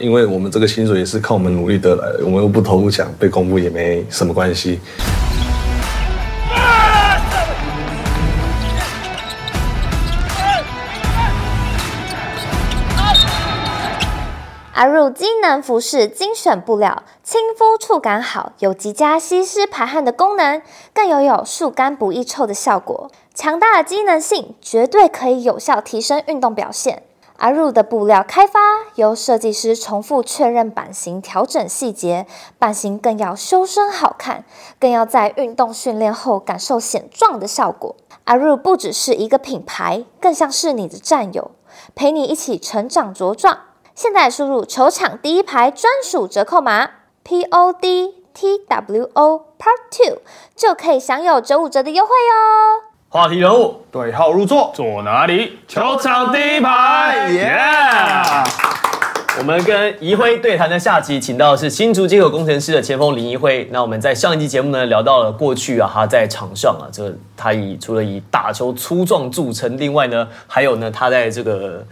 因为我们这个薪水也是靠我们努力得来的，我们又不投不抢，被公布也没什么关系。阿入机能服饰精选布料，亲肤触感好，有极佳吸湿排汗的功能，更拥有速干不易臭的效果。强大的机能性，绝对可以有效提升运动表现。阿入的布料开发由设计师重复确认版型，调整细节，版型更要修身好看，更要在运动训练后感受显壮的效果。阿入不只是一个品牌，更像是你的战友，陪你一起成长茁壮。现在输入球场第一排专属折扣码 P O D T W O Part Two，就可以享有九五折的优惠哦。话题人物对号入座，坐哪里？球场第一排，耶！我们跟怡辉对谈的下集，请到的是新竹接口工程师的前锋林怡辉。那我们在上一集节目呢，聊到了过去啊，他在场上啊，这个他以除了以打球粗壮著称，另外呢，还有呢，他在这个。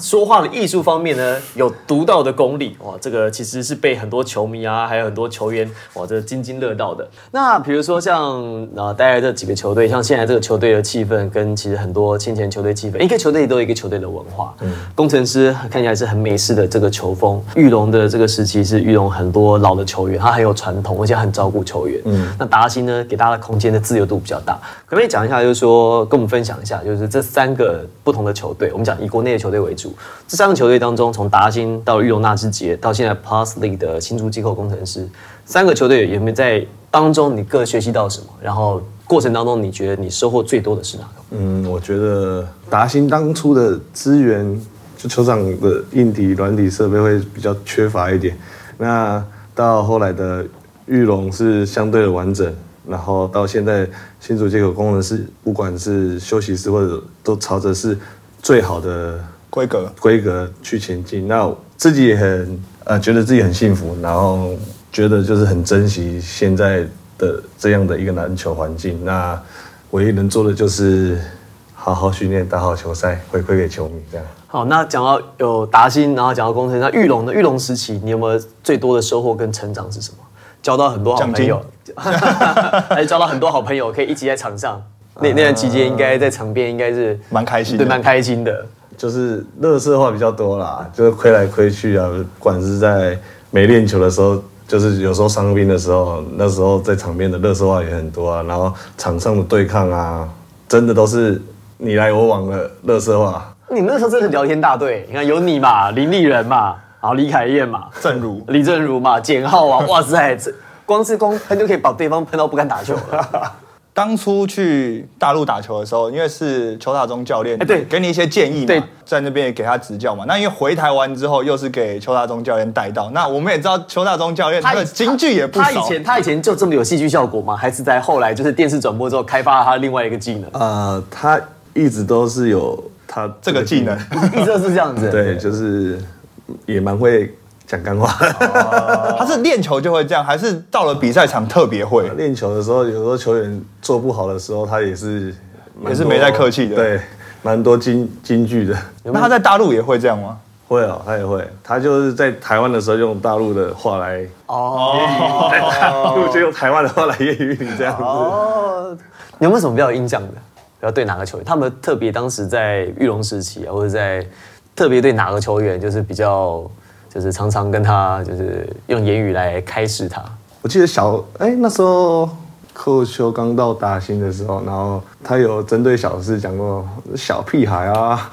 说话的艺术方面呢，有独到的功力哇！这个其实是被很多球迷啊，还有很多球员哇，这津津乐道的。那比如说像啊，带来这几个球队，像现在这个球队的气氛，跟其实很多先前球队气氛，一个球队都有一个球队的文化。嗯，工程师看起来是很美式的这个球风。玉龙的这个时期是玉龙很多老的球员，他很有传统，而且很照顾球员。嗯，那达兴呢，给大家的空间的自由度比较大。可不可以讲一下，就是说跟我们分享一下，就是这三个不同的球队，我们讲以国内的球队为主。这三个球队当中，从达兴到玉龙纳智捷，到现在 Parsley 的新竹机构工程师，三个球队有没有在当中你各学习到什么？然后过程当中你觉得你收获最多的是哪个？嗯，我觉得达兴当初的资源，就球场的硬体、软体设备会比较缺乏一点。那到后来的玉龙是相对的完整，然后到现在新竹接口工程师，不管是休息室或者都朝着是最好的。规格规格去前进，那自己也很呃觉得自己很幸福，然后觉得就是很珍惜现在的这样的一个篮球环境。那唯一能做的就是好好训练，打好球赛，回馈给球迷这样。好，那讲到有达兴，然后讲到工程，那玉龙的玉龙时期，你有没有最多的收获跟成长是什么？交到很多好朋友，还是 交到很多好朋友，可以一起在场上。那那段期间，应该在场边应该是蛮开心，对，蛮开心的。就是乐色话比较多啦，就是亏来亏去啊，不管是在没练球的时候，就是有时候伤兵的时候，那时候在场边的乐色话也很多啊。然后场上的对抗啊，真的都是你来我往的乐色话。你那时候真的是聊天大队，你看有你嘛，林立人嘛，然后李凯燕嘛，正如李正如嘛，简浩啊，哇塞，这光是光喷就可以把对方喷到不敢打球了。当初去大陆打球的时候，因为是邱大中教练，哎，对，给你一些建议嘛，对，在那边也给他指教嘛。那因为回台湾之后，又是给邱大中教练带到。那我们也知道邱大中教练他的京剧也不少。他以前他以前就这么有戏剧效果吗？还是在后来就是电视转播之后开发了他另外一个技能？呃，他一直都是有他这个技能，一直都是这样子。对，就是也蛮会。讲干话，他是练球就会这样，还是到了比赛场特别会？练球的时候，有时候球员做不好的时候，他也是也是没太客气的，对，蛮多金金句的。那他在大陆也会这样吗？会哦，他也会。他就是在台湾的时候用大陆的话来哦，就用台湾的话来业余你这样子。哦，有没有什么比较印象的？要对哪个球员？他们特别当时在玉龙时期啊，或者在特别对哪个球员，就是比较。就是常常跟他就是用言语来开示他。我记得小哎那时候寇修刚到大兴的时候，然后他有针对小事讲过小屁孩啊，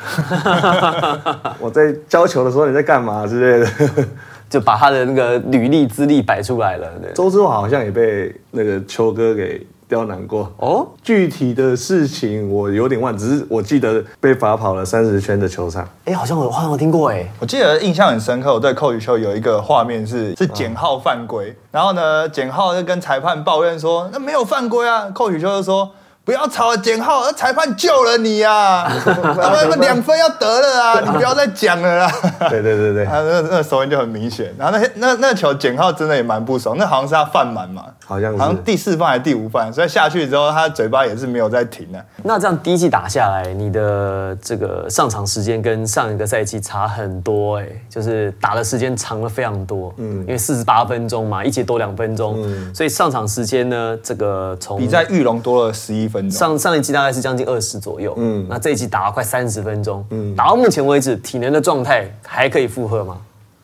我在教球的时候你在干嘛之类的，就把他的那个履历资历摆出来了。对周志华好像也被那个秋哥给。较难过哦，具体的事情我有点忘，只是我记得被罚跑了三十圈的球场。哎，好像我好像我听过哎，我记得印象很深刻。我对寇宇秋有一个画面是是简浩犯规，然后呢，简浩就跟裁判抱怨说那没有犯规啊，寇宇秋就说不要吵了，简浩，而裁判救了你啊！他们两分要得了啊！你不要再讲了啦。对对对对，他那那手印就很明显，然后那那那球简浩真的也蛮不爽，那好像是他犯满嘛，好像是好像第四犯还是第五犯，所以下去之后他嘴巴也是没有在停的。那这样第一季打下来，你的这个上场时间跟上一个赛季差很多哎、就是打的时间长了非常多，嗯，因为四十八分钟嘛，一节多两分钟，所以上场时间呢，这个从比在玉龙多了十一分钟，上上一季大概是将近二十左右，嗯，那这一季打了快三十分钟，嗯，打到目前为止，体能的状态还可以负荷吗？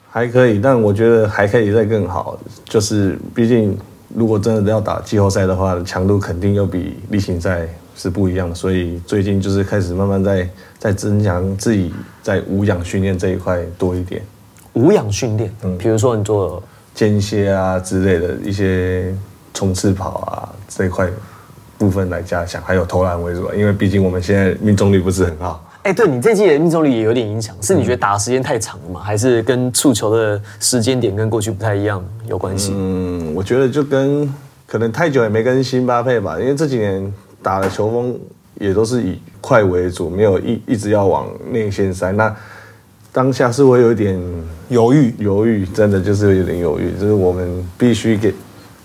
还可以，但我觉得还可以再更好。就是毕竟如果真的要打季后赛的话，强度肯定又比例行赛是不一样的，所以最近就是开始慢慢在在增强自己在无氧训练这一块多一点，无氧训练，嗯，比如说你做间歇啊之类的一些冲刺跑啊这一块部分来加强，还有投篮为主啊，因为毕竟我们现在命中率不是很好。哎、对你这季的命中率也有点影响，是你觉得打的时间太长了吗？还是跟触球的时间点跟过去不太一样有关系？嗯，我觉得就跟可能太久也没跟辛巴配吧，因为这几年打的球风也都是以快为主，没有一一直要往内线塞。那当下是会有一点犹豫。犹豫，真的就是有点犹豫，就是我们必须给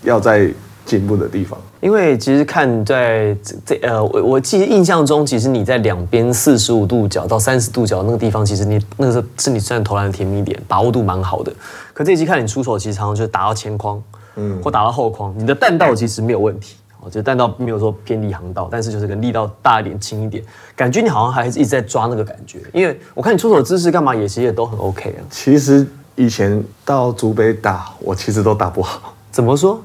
要在进步的地方。因为其实看在这这呃，我我记得印象中，其实你在两边四十五度角到三十度角那个地方，其实你那个是是你算投篮的甜蜜点，把握度蛮好的。可这一期看你出手，其实常常就是打到前框，嗯，或打到后框，你的弹道其实没有问题。我觉得弹道没有说偏离航道，但是就是跟力道大一点、轻一点，感觉你好像还是一直在抓那个感觉。因为我看你出手的姿势干嘛也其实也都很 OK 啊。其实以前到竹北打，我其实都打不好，怎么说？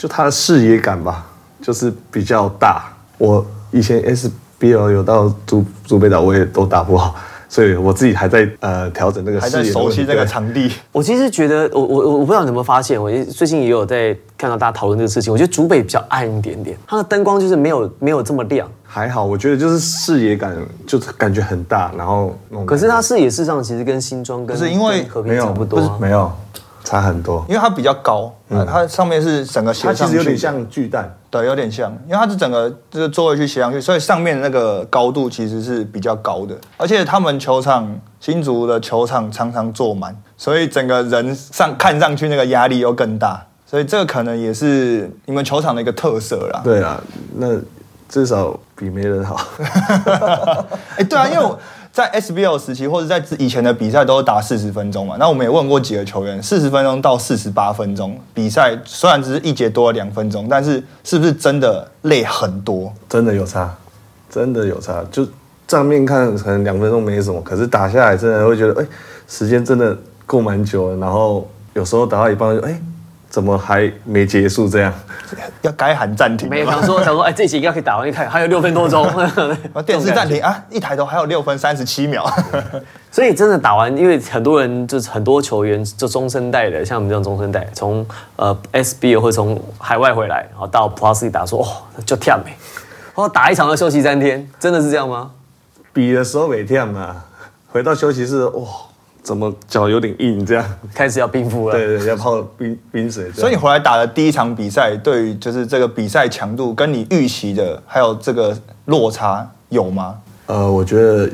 就他的视野感吧，就是比较大。我以前 SBL 有到竹竹北岛，我也都打不好，所以我自己还在呃调整那个还在视野的问题，熟悉这个对场地，我其实觉得，我我我我不知道你有没有发现，我最近也有在看到大家讨论这个事情。我觉得竹北比较暗一点点，它的灯光就是没有没有这么亮，还好，我觉得就是视野感，就是感觉很大，然后可是它视野事实上其实跟新庄跟不是因为和没有平差不多、啊，没有差很多。因为它比较高，呃它上面是整个它其斜上去，实有点像巨蛋，对，有点像，因为它是整个就是座位去斜上去，所以上面的那个高度其实是比较高的，而且他们球场新竹的球场常常坐满，所以整个人上看上去那个压力又更大，所以这个可能也是你们球场的一个特色啦。对啊，那至少比没人好。哎，对啊，因为我在 SBL 时期或者在以前的比赛都是打四十分钟嘛，那我们也问过几个球员，四十分钟到四十八分钟比赛，虽然只是一节多了两分钟，但是是不是真的累很多？真的有差，真的有差。就账面看可能两分钟没什么，可是打下来真的会觉得，哎、时间真的够蛮久了。然后有时候打到一半就，哎、怎么还没结束这样？要该喊暂停没有想说想说，哎，这集应该可以打完，一看还有六分多钟，电视暂停啊，一抬头还有六分三十七秒。所以真的打完，因为很多人就是很多球员就中生代的，像我们这种中生代，从呃 SBL 会从海外回来，然后到 Plus 打说，哦，就跳没，然后打一场要休息三天，真的是这样吗？比的时候没跳嘛，回到休息室，哇，怎么脚有点硬这样？开始要冰敷了。对对，要泡冰冰水。所以你回来打的第一场比赛，对于就是这个比赛强度跟你预期的还有这个落差有吗？呃，我觉得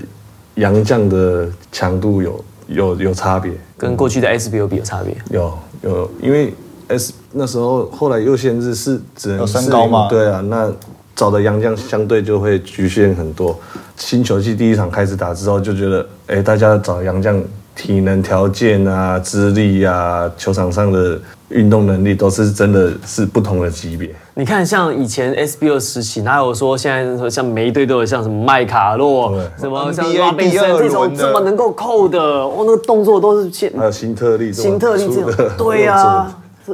杨将的强度有有有差别，跟过去的 SBO 比有差别。有有，因为 S 那时候后来又限制是只能有身高嘛对啊，那找的杨将相对就会局限很多。新球季第一场开始打之后，就觉得哎，大家找杨将体能条件啊、资历啊、球场上的运动能力都是真的是不同的级别。你看，像以前 SBO 时期，哪有说现在像每一队都有像什么麦卡洛、什么像拉贝森这种这么能够扣的，哦，那个动作都是现还有新特利这么新特利这种对 呀、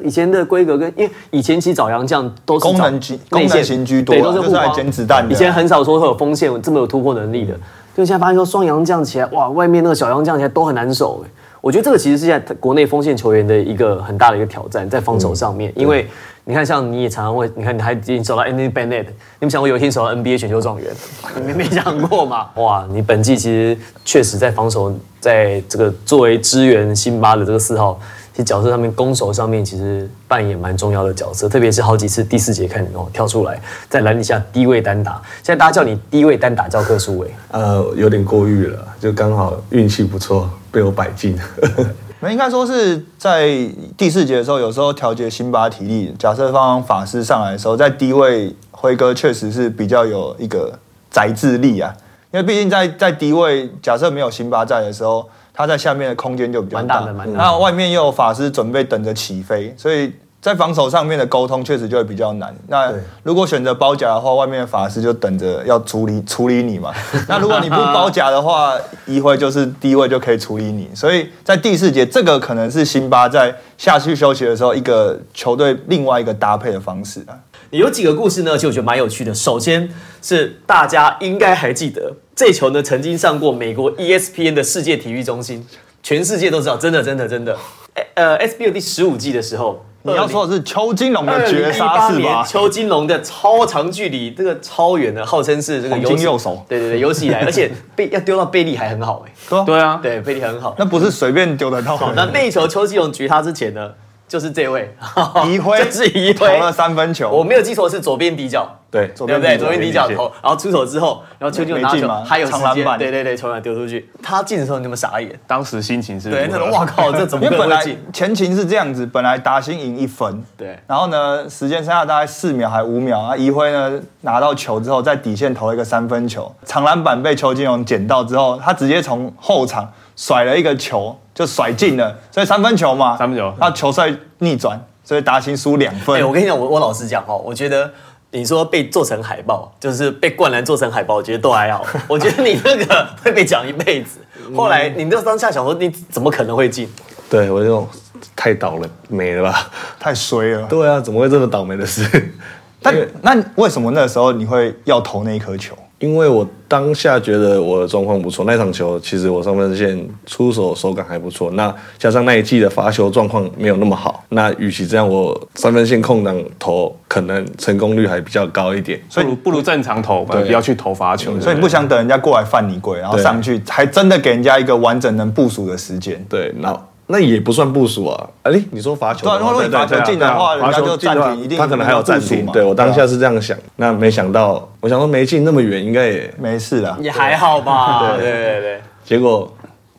以前的规格跟因为以前其实找洋将都是找功能居内线功能型居多都是就是来护框捡子弹的以前很少说会有锋线这么有突破能力的，就现在发现说双洋降起来，哇，外面那个小洋降起来都很难守哎。我觉得这个其实是现在国内锋线球员的一个很大的一个挑战，在防守上面，因为你看，像你也常常会，你看你还已经守到 Anthony Bennett，你们想过有一天守到 NBA 选秀状元？你们没想过吗？哇，你本季其实确实在防守，在这个作为支援辛巴的这个四号，其实角色上面攻守上面其实扮演蛮重要的角色，特别是好几次第四节看你哦跳出来在篮底下低位单打，现在大家叫你低位单打教科书哎，呃，有点过誉了，就刚好运气不错，被我摆进。那应该说是在第四节的时候，有时候调节辛巴体力。假设放法师上来的时候，在低位辉哥确实是比较有一个宰制力啊，因为毕竟在在低位，假设没有辛巴在的时候，他在下面的空间就比较大那外面又有法师准备等着起飞，所以在防守上面的沟通确实就会比较难。那如果选择包夹的话，外面的法师就等着要处理处理你嘛。那如果你不包夹的话，一会就是低位就可以处理你。所以在第四节，这个可能是辛巴在下去休息的时候一个球队另外一个搭配的方式啊。有几个故事呢，其实我觉得蛮有趣的。首先是大家应该还记得，这球呢曾经上过美国 E ESPN 的世界体育中心，全世界都知道，真的真的真的。哎呃，SBL 第十五季的时候，你要说的是邱金龙的绝杀是吧？邱金龙的超长距离，这个超远的，号称是这个黄有史金右手对对对，有史以来，而且被要丢到贝利还很好哎，对啊对啊，对，贝利很好。那不是随便丢得到的。那那一球邱金龙绝他之前呢，就是这位。移辉就是移辉投了三分球，我没有记错是左边底角，对，对不对？左边底角左边底角投，然后出手之后，然后邱金龙拿球没进吗，还有时间，长篮板。对对对，球篮丢出去，他进的时候你有没有傻眼？当时心情是对，那种哇靠，这怎么因为本来可能会进？前情是这样子，本来达兴赢一分，对。然后呢，时间剩下大概四秒还五秒啊，一辉呢拿到球之后，在底线投了一个三分球，长篮板被邱金荣捡到之后，他直接从后场甩了一个球，就甩进了，所以三分球嘛，三分球那球赛逆转，所以达兴输两分。哎，我跟你讲，我我老实讲哦，我觉得。你说被做成海报，就是被灌篮做成海报，我觉得都还好。我觉得你那个 会被讲一辈子。后来你那当下想说，你怎么可能会进？对我这种太倒了霉了吧？太衰了。对啊，怎么会这么倒霉的事？但那为什么那时候你会要投那一颗球？因为我当下觉得我的状况不错，那场球其实我上分线出手手感还不错，那加上那一季的罚球状况没有那么好，那与其这样，我三分线空档投可能成功率还比较高一点。不如不如正常投，对不要去投罚球。所以你不想等人家过来犯你规，然后上去，还真的给人家一个完整能部署的时间。对，那那也不算部署啊。哎，你说罚球对啊，的话，如果你罚球进的话，人家就暂停，一定他可能还有暂停。嘛。对我当下是这样想，那没想到，我想说没进那么远，应该也没事啦，也还好吧。对对对。结果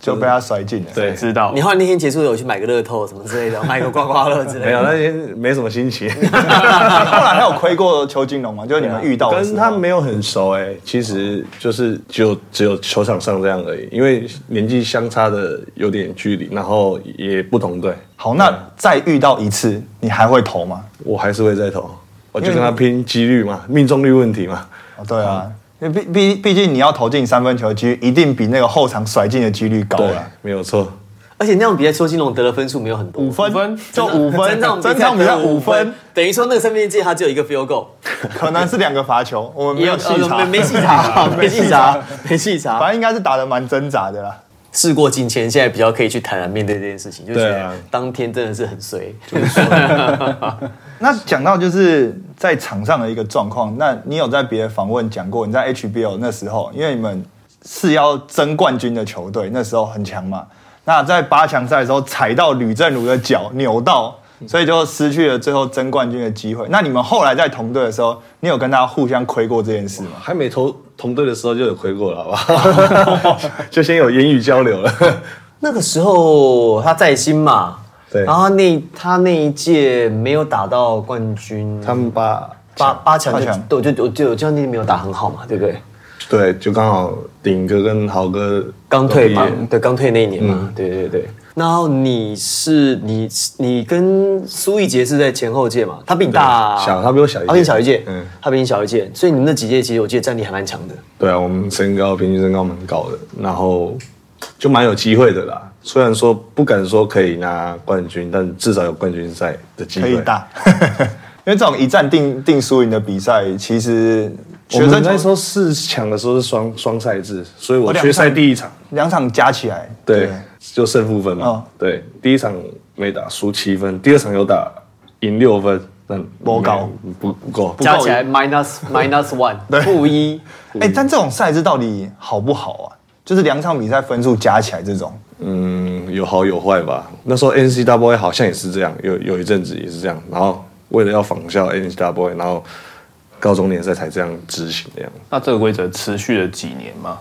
就被他甩进了。对知道你后来那天结束有去买个乐透什么之类的，买个刮刮乐之类的。没有那天没什么心情。后来还有亏过邱金龙吗？就是你们遇到的时候跟他没有很熟哎、其实就是就只有球场上这样而已，因为年纪相差的有点距离，然后也不同队，好，那再遇到一次，你还会投吗？我还是会再投，我就跟他拼几率嘛，命中率问题嘛。哦，对啊，毕毕毕竟你要投进三分球的几率，一定比那个后场甩进的几率高对了。，没有错。而且那场比赛邱金龙得的分数没有很多，五分分就五分，整场整场比赛五分，，等于说那个三分线他只有一个 field goal，可能是两个罚球，我们没也有有细查，呃没没细查，没细查，没细查。反正应该是打的蛮挣扎的啦。事过境迁，现在比较可以去坦然面对这件事情，就觉得当天真的是很衰。那讲到就是在场上的一个状况，那你有在别的访问讲过，你在 HBO 那时候，因为你们是要争冠军的球队，那时候很强嘛。那在八强赛的时候踩到吕正如的脚扭到，所以就失去了最后争冠军的机会。那你们后来在同队的时候，你有跟他互相亏过这件事吗？还没投同队的时候就有亏过了，好不好？就先有言语交流了。那个时候他在心嘛，对然后那他那一届没有打到冠军，他们八八八强就八强对，我就我就我就那天没有打很好嘛，对不对？对，就刚好顶哥跟豪哥刚退嘛对，刚退那一年嘛，对对对。然后你是你你跟苏一杰是在前后届嘛？他比你大小他比我小一届他比你小一届，嗯他比你小一届，所以你们那几届其实我记得战力还蛮强的。对啊，我们身高平均身高蛮高的，然后就蛮有机会的啦。虽然说不敢说可以拿冠军，但至少有冠军赛的机会。可以打，因为这种一战定定输赢的比赛，其实我们学生球那时候四强的时候是双双赛制，所以我哦两缺赛第一场，两场加起来，对，就胜负分嘛。哦对，第一场没打输七分，第二场有打赢六分，但不高不不够。加起来 minus minus one 负一，哎、但这种赛制到底好不好啊？就是两场比赛分数加起来这种。嗯，有好有坏吧。那时候 N C W A 好像也是这样，有有一阵子也是这样。然后为了要仿效 N C W A，然后高中联赛才这样执行这样。那这个规则持续了几年吗？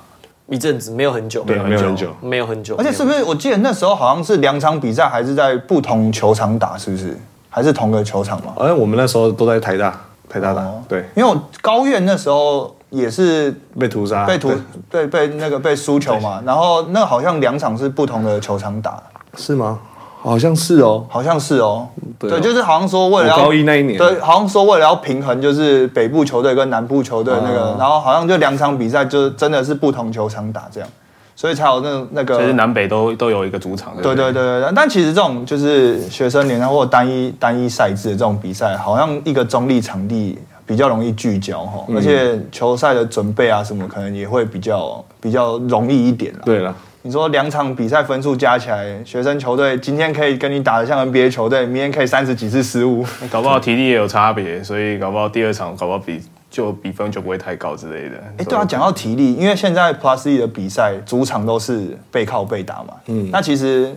一阵子没有很久，对，没有很久。没有很久。而且是不是我记得那时候好像是两场比赛还是在不同球场打，是不是？还是同个球场吗？好像我们那时候都在台大，台大打。对，因为我高院那时候也是被屠杀，被屠对。被被那个被输球嘛。然后那好像两场是不同的球场打，是吗？好像是哦，好像是哦。对对，就是好像说为了要高一那一年。对，好像说为了要平衡，就是北部球队跟南部球队那个，哦然后好像就两场比赛就真的是不同球场打这样，所以才有那那个所以是南北都都有一个主场。对对对对对，但其实这种就是学生联赛或单一单一赛制的这种比赛，好像一个中立场地比较容易聚焦哈，而且球赛的准备啊什么，可能也会比较比较容易一点啦。对了，你说两场比赛分数加起来，学生球队今天可以跟你打得像 NBA 球队，明天可以三十几次失误。搞不好体力也有差别，所以搞不好第二场搞不好比就比分就不会太高之类的。哎，对啊，讲到体力，因为现在 Plus E 的比赛主场都是背靠背打嘛，嗯，那其实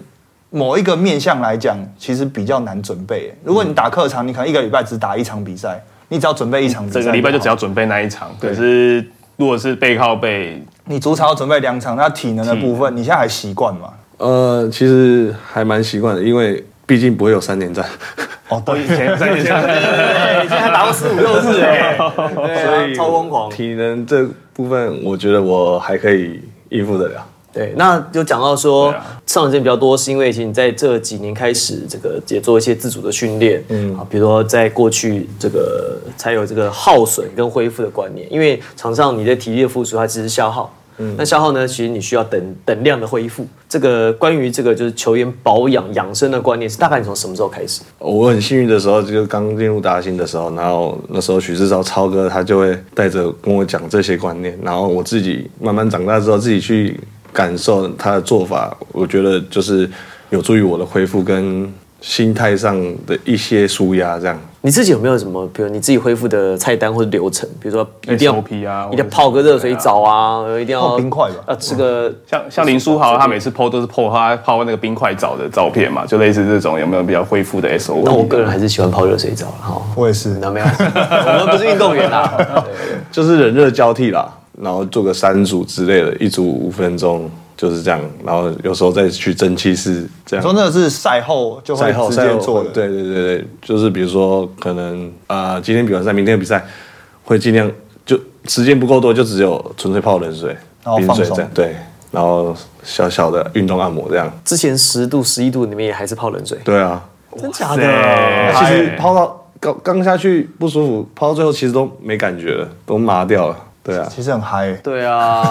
某一个面向来讲，其实比较难准备。如果你打客场，你可能一个礼拜只打一场比赛，你只要准备一场这个礼拜就只要准备那一场。可是如果是背靠背，你主场要准备两场，那体能的部分，你现在还习惯吗？呃，其实还蛮习惯的，因为毕竟不会有三连战，哦，对以前三连战对，现在打过四五六次哎，所对啊，超疯狂。体能这部分，我觉得我还可以应付得了。对，那就讲到说啊上场时间比较多，是因为其实你在这几年开始，这个也做一些自主的训练，嗯啊，比如说在过去这个才有这个耗损跟恢复的观念，因为场上你的体力的付出，它只是消耗。嗯，那消耗呢？其实你需要等等量的恢复。这个关于这个就是球员保养养生的观念，是大概你从什么时候开始？我很幸运的时候，就刚进入达兴的时候，然后那时候许志超超哥他就会带着跟我讲这些观念，然后我自己慢慢长大之后，自己去感受他的做法，我觉得就是有助于我的恢复跟心态上的一些舒压，这样。你自己有没有什么，比如你自己恢复的菜单或者流程？比如说一定要 SOP 啊一定要泡个热水澡啊，一定要泡冰块吧要吃个像像林书豪，他每次 PO 都是 PO 他泡那个冰块澡的照片嘛，就类似这种有没有比较恢复的 SOP？那我个人还是喜欢泡热水澡了哈。我也是。那没有，我们不是运动员啦。就是冷热交替啦，然后做个三组之类的，一组五分钟就是这样，然后有时候再去蒸汽室这样。说那个是赛后就会赛后做的，对对对对，就是比如说可能啊、呃今天比完赛，明天比赛会尽量就时间不够多，就只有纯粹泡冷水然后、冰放松。水这样，对，然后小小的运动按摩这样，之前十度、十一度，你们也还是泡冷水，对啊。真假的？其实泡到刚刚下去不舒服，泡到最后其实都没感觉了，都麻掉了，对啊。其实很嗨，对啊，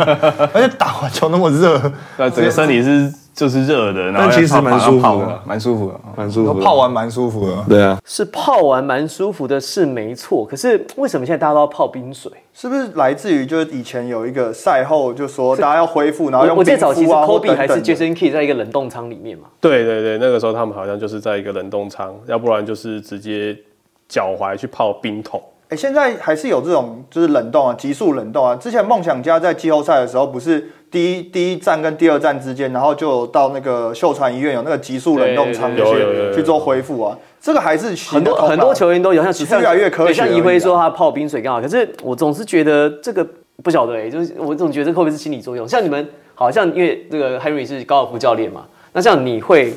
而且打完球那么热，那整个身体是就是热的，然后但其实要蛮舒服的蛮舒服的。蛮舒服的，泡完蛮舒服的。对啊，是泡完蛮舒服的，是没错。可是为什么现在大家都要泡冰水？是不是来自于就是以前有一个赛后就说大家要恢复，然后我用我记得早期是 Kobe 还是 Jason Kidd 在一个冷冻舱里面嘛？对对对，那个时候他们好像就是在一个冷冻舱，要不然就是直接脚踝去泡冰桶。哎、现在还是有这种就是冷冻啊，急速冷冻啊。之前梦想家在季后赛的时候，不是第一第一站跟第二站之间，然后就到那个秀传医院有那个急速冷冻舱对去去做恢复啊。这个还是很多很多球员都有，像只是越来越科学对像而已啊一辉说他泡冰水刚好，可是我总是觉得这个不晓得哎、就是我总觉得这会不会是心理作用？像你们好像因为这个 Henry 是高尔夫教练嘛，那像你会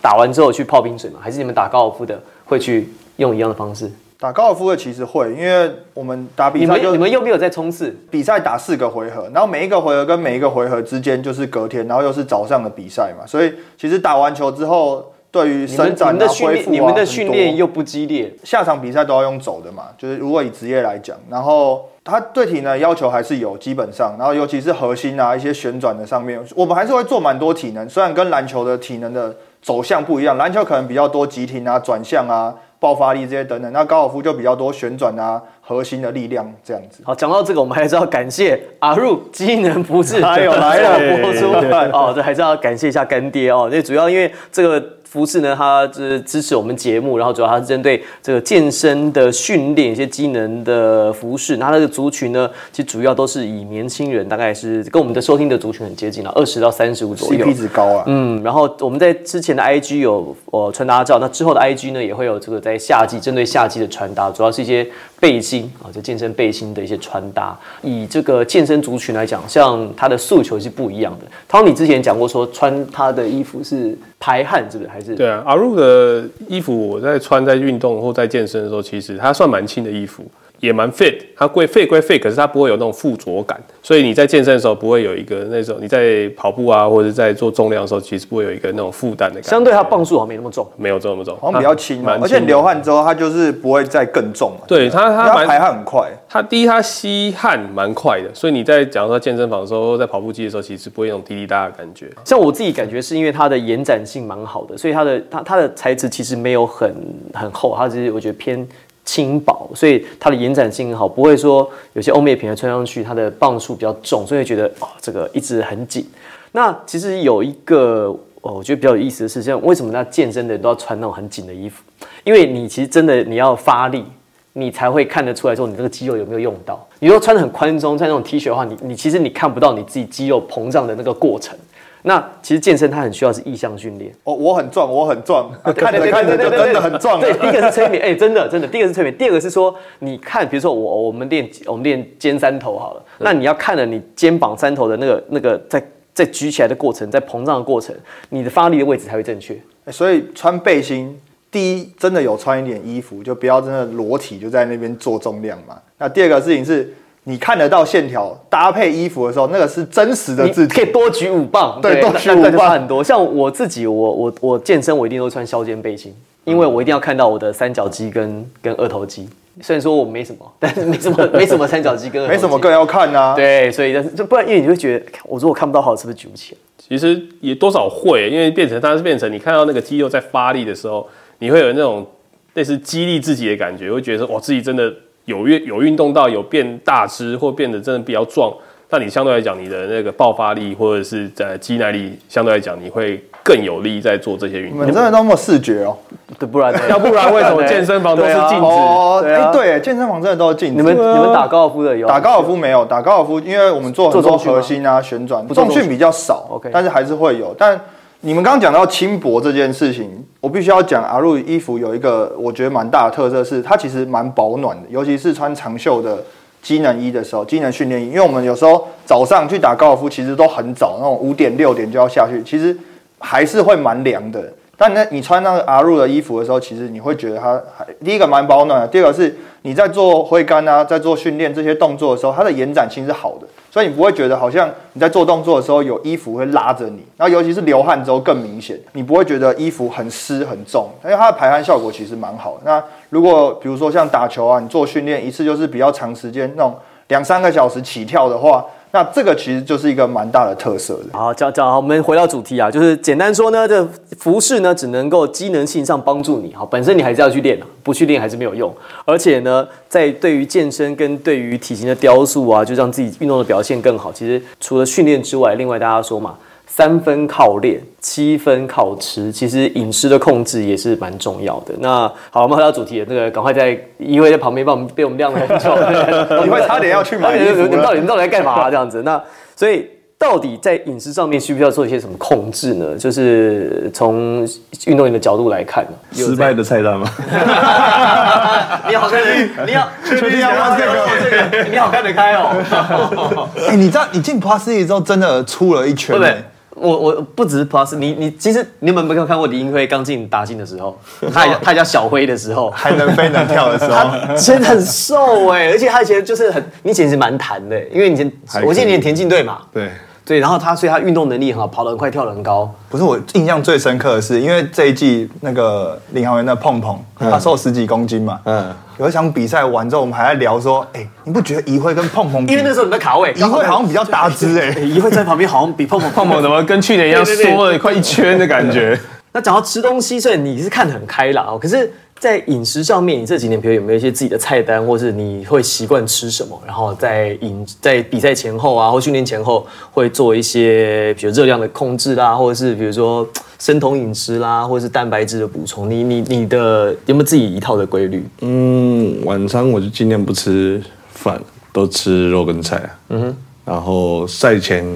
打完之后去泡冰水吗？还是你们打高尔夫的会去用一样的方式？打高尔夫的其实会，因为我们打比你们赛就你们又没有在冲刺？比赛打四个回合，然后每一个回合跟每一个回合之间就是隔天，然后又是早上的比赛嘛，所以其实打完球之后，对于伸展的恢复啊，你们的训练又不激烈，下场比赛都要用走的嘛，就是如果以职业来讲，然后他对体能要求还是有基本上，然后尤其是核心啊一些旋转的上面，我们还是会做蛮多体能，虽然跟篮球的体能的走向不一样，篮球可能比较多急停啊、转向啊、爆发力这些等等，那高尔夫就比较多旋转啊、核心的力量这样子。好，讲到这个，我们还是要感谢阿入机能不是，哎呦来了播出哦，这还是要感谢一下干爹哦。这主要因为这个服饰呢，它是支持我们节目，然后主要它是针对这个健身的训练、一些机能的服饰。那它的族群呢，其实主要都是以年轻人，大概是跟我们的收听的族群很接近了，二十到三十五左右。CP 值高啊。嗯，然后我们在之前的 IG 有呃穿搭照，那之后的 IG 呢也会有这个在夏季针对夏季的穿搭，主要是一些背心啊，就健身背心的一些穿搭。以这个健身族群来讲，像它的诉求是不一样的。汤，你之前讲过说穿他的衣服是排汗，是不是？还对啊，阿露的衣服我在穿在运动或在健身的时候，其实它算蛮轻的衣服，也蛮 fit。它贵 fit 归 fit，可是它不会有那种附着感，所以你在健身的时候不会有一个那种你在跑步啊或者在做重量的时候，其实不会有一个那种负担的感觉。相对它磅数好像没那么重。没有这么重，好像比较轻、嘛，而且的流汗之后，它就是不会再更重嘛。对它它排汗很快。它第一它吸汗蛮快的，所以你在假如说健身房的时候，在跑步机的时候，其实不会有那种滴滴答的感觉。像我自己感觉是因为它的延展性蛮好的，所以它的它它的材质其实没有很很厚，它只是我觉得偏轻薄，所以它的延展性很好，不会说有些欧美品牌穿上去它的磅数比较重，所以觉得哦这个一直很紧。那其实有一个哦，我觉得比较有意思的是，像为什么那健身的人都要穿那种很紧的衣服？因为你其实真的你要发力，你才会看得出来说你这个肌肉有没有用到。你如果穿的很宽松，穿那种 T 恤的话，你你其实你看不到你自己肌肉膨胀的那个过程。那其实健身它很需要是意向训练，哦，我很壮，我很壮，啊看着看着就真的很壮。对，第一个是催眠，哎、真的真的，第一个是催眠，第二个是说，你看，比如说我我们练我们练肩三头好了，那你要看了你肩膀三头的那个那个在在举起来的过程，在膨胀的过程，你的发力的位置才会正确。欸所以穿背心，第一真的有穿一点衣服，就不要真的裸体就在那边做重量嘛。那第二个事情是，你看得到线条，搭配衣服的时候，那个是真实的你自己。可以多举五磅，对多举五磅很多。像我自己，我我我健身，我一定都穿削肩背心，因为我一定要看到我的三角肌跟跟二头肌。虽然说我没什么，但是没什么 没什么三角肌跟二头肌没什么更要看啊。对，所以但是就不然，因为你会觉得，我如果看不到好，是不是举不起来？其实也多少会，因为变成它是变成你看到那个肌肉在发力的时候，你会有那种类似激励自己的感觉，会觉得说哇，自己真的有运有运动到有变大只或变得真的比较壮，那你相对来讲你的那个爆发力或者是在肌耐力相对来讲你会更有力在做这些运你动们。真的那么视觉哦？对，不然呢 要不然为什么健身房都是对啊禁止？哦，对啊哎，对，健身房真的都是镜子。你们你们打高尔夫的有打高尔夫没有，打高尔夫，因为我们做很多核心啊、旋转，重训比较少 OK 但是还是会有。但你们刚刚讲到轻薄这件事情，我必须要讲阿路衣服有一个我觉得蛮大的特色是，它其实蛮保暖的，尤其是穿长袖的机能衣的时候，机能训练衣，因为我们有时候早上去打高尔夫，其实都很早，那种五点六点就要下去，其实还是会蛮凉的。但那，你穿那个阿入的衣服的时候，其实你会觉得它还第一个蛮保暖的，第二个是你在做挥杆啊，在做训练这些动作的时候，它的延展性是好的，所以你不会觉得好像你在做动作的时候有衣服会拉着你，然后尤其是流汗之后更明显，你不会觉得衣服很湿很重，因为它的排汗效果其实蛮好的。那如果比如说像打球啊，你做训练一次就是比较长时间那种两三个小时起跳的话，那这个其实就是一个蛮大的特色的。好，讲讲好，我们回到主题啊，就是简单说呢，这服饰呢只能够机能性上帮助你，好，本身你还是要去练的，不去练还是没有用。而且呢，在对于健身跟对于体型的雕塑啊，就让自己运动的表现更好。其实除了训练之外，另外大家说嘛，三分靠练，七分靠吃。其实饮食的控制也是蛮重要的。那好，我们回到主题了，那个赶快在一位在旁边帮我们被我们晾了很久，你会差点要去买衣服了 你到底你到底在干嘛、啊、这样子？那所以到底在饮食上面需不需要做一些什么控制呢？就是从运动员的角度来看呢，失败的菜单吗？你好看得，你好，确定要问这个这个，你好看得开哦。哎、你知道你进 Plus E 之后，真的出了一圈、对不对欸。？我我不只是 Plus，你你其实你们有没有看过李英辉刚进打进的时候，他还他叫小辉的时候，还能飞能跳的时候，他真的很瘦哎、而且他以前就是很，你以前是蛮弹的、因为你以前我记得你田径队嘛，对，对，然后他所以他运动能力很好，跑得很快，跳得很高，不是我印象最深刻的是，因为这一季那个领航员的碰碰，他瘦十几公斤嘛，嗯，有一场比赛完之后，我们还在聊说，哎、你不觉得怡辉跟碰碰，因为那时候你在卡位，怡辉好像比较大只哎、怡辉在旁边好像比碰碰 碰碰怎么跟去年一样缩了快一圈的感觉？那讲到吃东西，所以你是看得很开朗哦，可是在饮食上面，你这几年比如有没有一些自己的菜单，或是你会习惯吃什么？然后在饮在比赛前后啊，或训练前后会做一些比如热量的控制啦，或者是比如说生酮饮食啦，或者是蛋白质的补充。你你你的有没有自己一套的规律？嗯，晚餐我就尽量不吃饭，都吃肉跟菜啊。嗯哼。然后赛前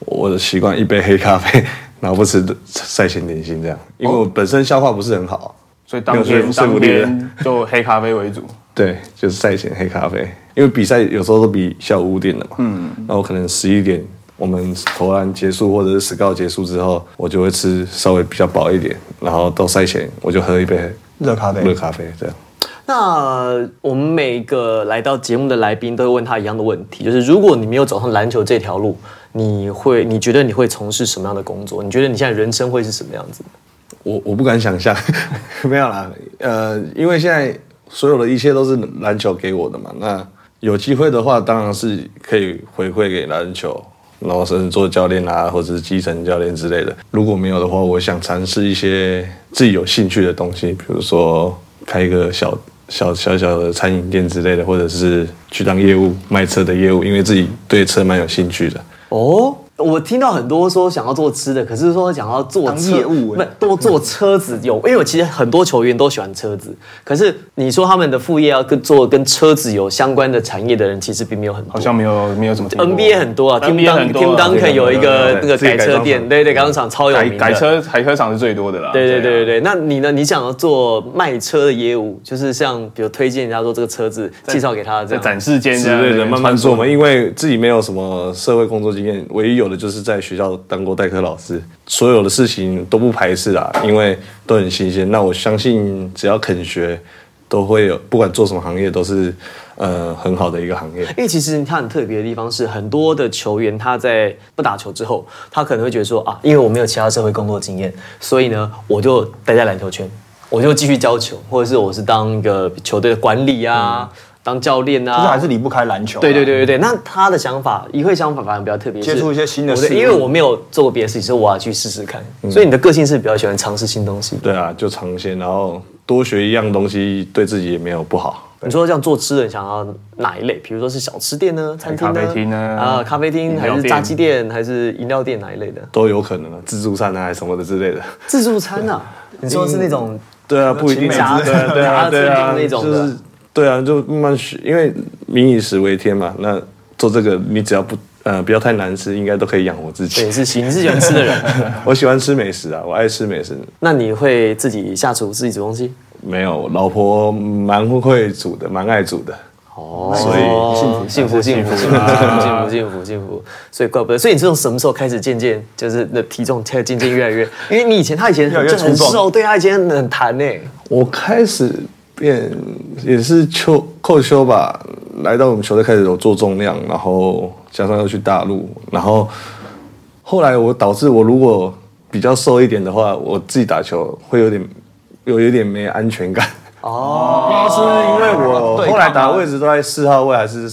我的习惯一杯黑咖啡，然后不吃赛前点心这样，因为我本身消化不是很好。所以当天当天就黑咖啡为主，对，就是赛前黑咖啡，因为比赛有时候都比下午五点的嘛，嗯，然后可能十一点我们投篮结束或者是 scout 结束之后，我就会吃稍微比较饱一点，然后到赛前我就喝一杯热咖啡，热咖啡这样。那我们每个来到节目的来宾都会问他一样的问题，就是如果你没有走上篮球这条路，你会你觉得你会从事什么样的工作？你觉得你现在人生会是什么样子？我我不敢想象，没有啦，呃，因为现在所有的一切都是篮球给我的嘛。那有机会的话，当然是可以回馈给篮球，然后甚至做教练啊，或者是基层教练之类的。如果没有的话，我想尝试一些自己有兴趣的东西，比如说开一个小小小小的餐饮店之类的，或者是去当业务卖车的业务，因为自己对车蛮有兴趣的。哦。我听到很多说想要做吃的，可是说想要做业务，不多做车子有，因为我其实很多球员都喜欢车子，可是你说他们的副业要跟做跟车子有相关的产业的人，其实并没有很多，好像没有没有什么。NBA 很多啊，Tim Duncan 有一个那个改车店，对对，改装厂超有名，改车改车厂是最多的啦。对对对对对，那你呢？你想要做卖车的业务，就是像比如推荐人家说这个车子，介绍给他在展示间之类的，慢慢做嘛。因为自己没有什么社会工作经验，唯一有的就是在学校。当过代课老师，所有的事情都不排斥啊，因为都很新鲜。那我相信，只要肯学，都会有，不管做什么行业，都是呃很好的一个行业。因为其实他很特别的地方是，很多的球员他在不打球之后，他可能会觉得说啊，因为我没有其他社会工作经验，所以呢，我就待在篮球圈，我就继续教球，或者是我是当一个球队的管理啊。当教练啊，就是还是离不开篮球。对对对对对，那他的想法，一会想法反而比较特别，接触一些新的事。因为我没有做过别的事情，所以我要去试试看。所以你的个性是比较喜欢尝试新东西。对啊，就尝鲜，然后多学一样东西，对自己也没有不好。你说像做吃的，想要哪一类？比如说是小吃店呢，餐厅呢？啊，咖啡厅还是炸鸡店，还是饮料店哪一类的？都有可能啊，自助餐啊，还是什么的之类的。自助餐啊？你说是那种？对啊，不一定夹对啊，对啊，那种的。对啊，就慢慢学，因为民以食为天嘛。那做这个，你只要不呃不要太难吃，应该都可以养活自己。对，是喜你是喜欢吃的人。我喜欢吃美食啊，我爱吃美食。那你会自己下厨自己煮东西？没有，老婆蛮会煮的，蛮爱煮的。哦，所以幸福幸福幸福幸福幸福幸福幸福。所以怪不得，所以你是从什么时候开始渐渐就是那体重开始渐渐越来越？因为你以前他以前就很瘦，对他以前很弹呢。我开始。变也是秋扣秋吧，来到我们球队开始有做重量，然后加上又去大陆，然后后来我导致我如果比较瘦一点的话，我自己打球会有点有有点没安全感。哦，是 因为我后来打位置都在四号位还是？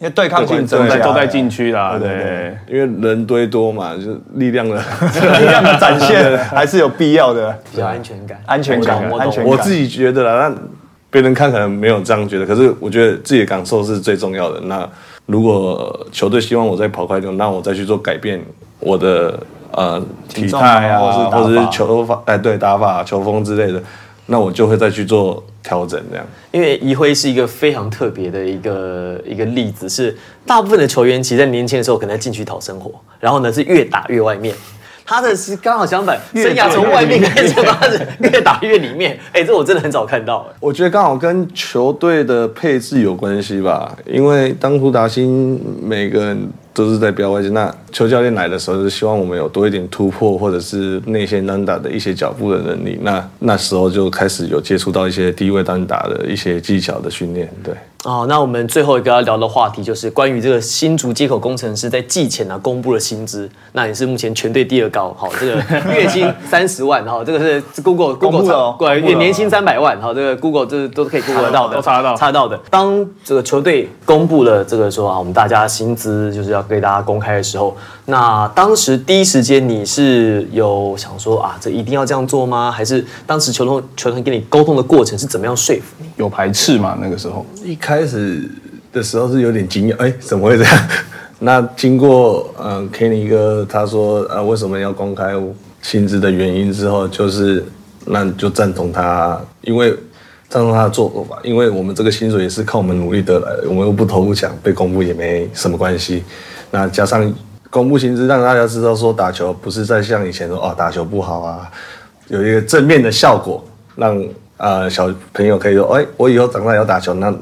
因为对抗竞争都在禁区啦，对，因为人堆多嘛，就力量的力量的展现还是有必要的，比较安全感，安全感，安全感。我自己觉得啦，那别人看可能没有这样觉得，可是我觉得自己的感受是最重要的。那如果球队希望我再跑快点，那我再去做改变我的呃体态啊，或者是球法，哎，对，打法、球风之类的，那我就会再去做。调整这样，因为一辉是一个非常特别的一个一个例子，是大部分的球员其实在年轻的时候可能在禁区讨生活，然后呢是越打越外面，他的是刚好相反，生涯从外面开始，他是越打越里面。哎，这我真的很少看到。我觉得刚好跟球队的配置有关系吧，因为当初达新每个人。都是在标外线。那邱教练来的时候，是希望我们有多一点突破，或者是内线单打的一些脚步的能力。那那时候就开始有接触到一些低位单打的一些技巧的训练。对。哦，那我们最后一个要聊的话题就是关于这个新竹接口工程师在季前呢公布了薪资，那也是目前全队第二高，好，这个 月薪三十万，哈，这个是 Google Google 过来月年薪三百万，好，这个 Google 这都是可以 Google 得到的，都查得到，查得到的。当这个球队公布了这个说啊，我们大家薪资就是要给大家公开的时候，那当时第一时间你是有想说啊，这一定要这样做吗？还是当时球团球团跟你沟通的过程是怎么样说服你？有排斥吗？那个时候一开始的时候是有点惊讶，哎，怎么会这样？那经过呃 Kenny 哥他说啊为什么要公开薪资的原因之后，就是那就赞同他，因为赞同他的做法，因为我们这个薪水也是靠我们努力得来的，我们又不投不抢，被公布也没什么关系。那加上公布薪资，让大家知道说打球不是在像以前说哦打球不好啊，有一个正面的效果，让呃小朋友可以说，哎，我以后长大要打球，那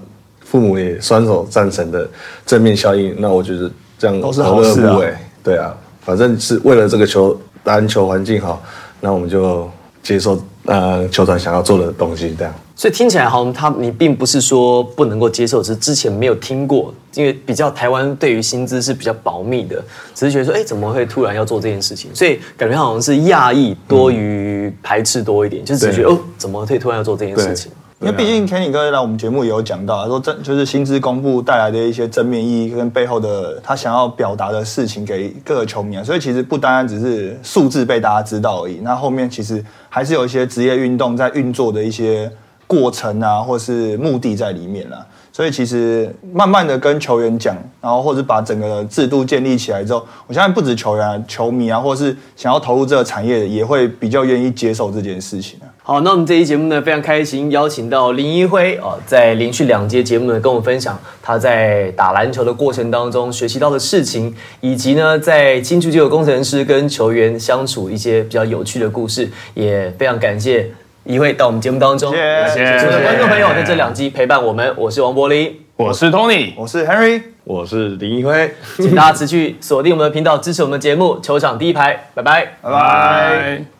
父母也双手赞成的正面效应，那我觉得这样都是好事啊对啊，反正是为了这个球篮球环境好，那我们就接受呃球团想要做的东西，这样。所以听起来好像他你并不是说不能够接受，只是之前没有听过，因为比较台湾对于薪资是比较保密的，只是觉得说，哎，怎么会突然要做这件事情？所以感觉好像是讶异多于排斥多一点，就是只觉得哦，怎么会突然要做这件事情？因为毕竟 Kenny 哥来我们节目也有讲到，说真就是薪资公布带来的一些正面意义跟背后的他想要表达的事情给各个球迷啊，所以其实不单单只是数字被大家知道而已，那后面其实还是有一些职业运动在运作的一些过程啊，或是目的在里面啦。所以其实慢慢的跟球员讲，然后或者把整个制度建立起来之后，我相信不止球员、啊、球迷啊，或是想要投入这个产业的，也会比较愿意接受这件事情啊。好，那我们这期节目呢，非常开心邀请到林一辉哦，在连续两节节目呢，跟我分享他在打篮球的过程当中学习到的事情，以及呢，在金足球工程师跟球员相处一些比较有趣的故事，也非常感谢一会到我们节目当中，谢谢谢谢观众朋友在这两集陪伴我们，我是王柏林，我是 Tony，我是 Henry。我是林一辉。请大家持续锁定我们的频道，支持我们的节目，球场第一排，拜拜。拜拜。拜。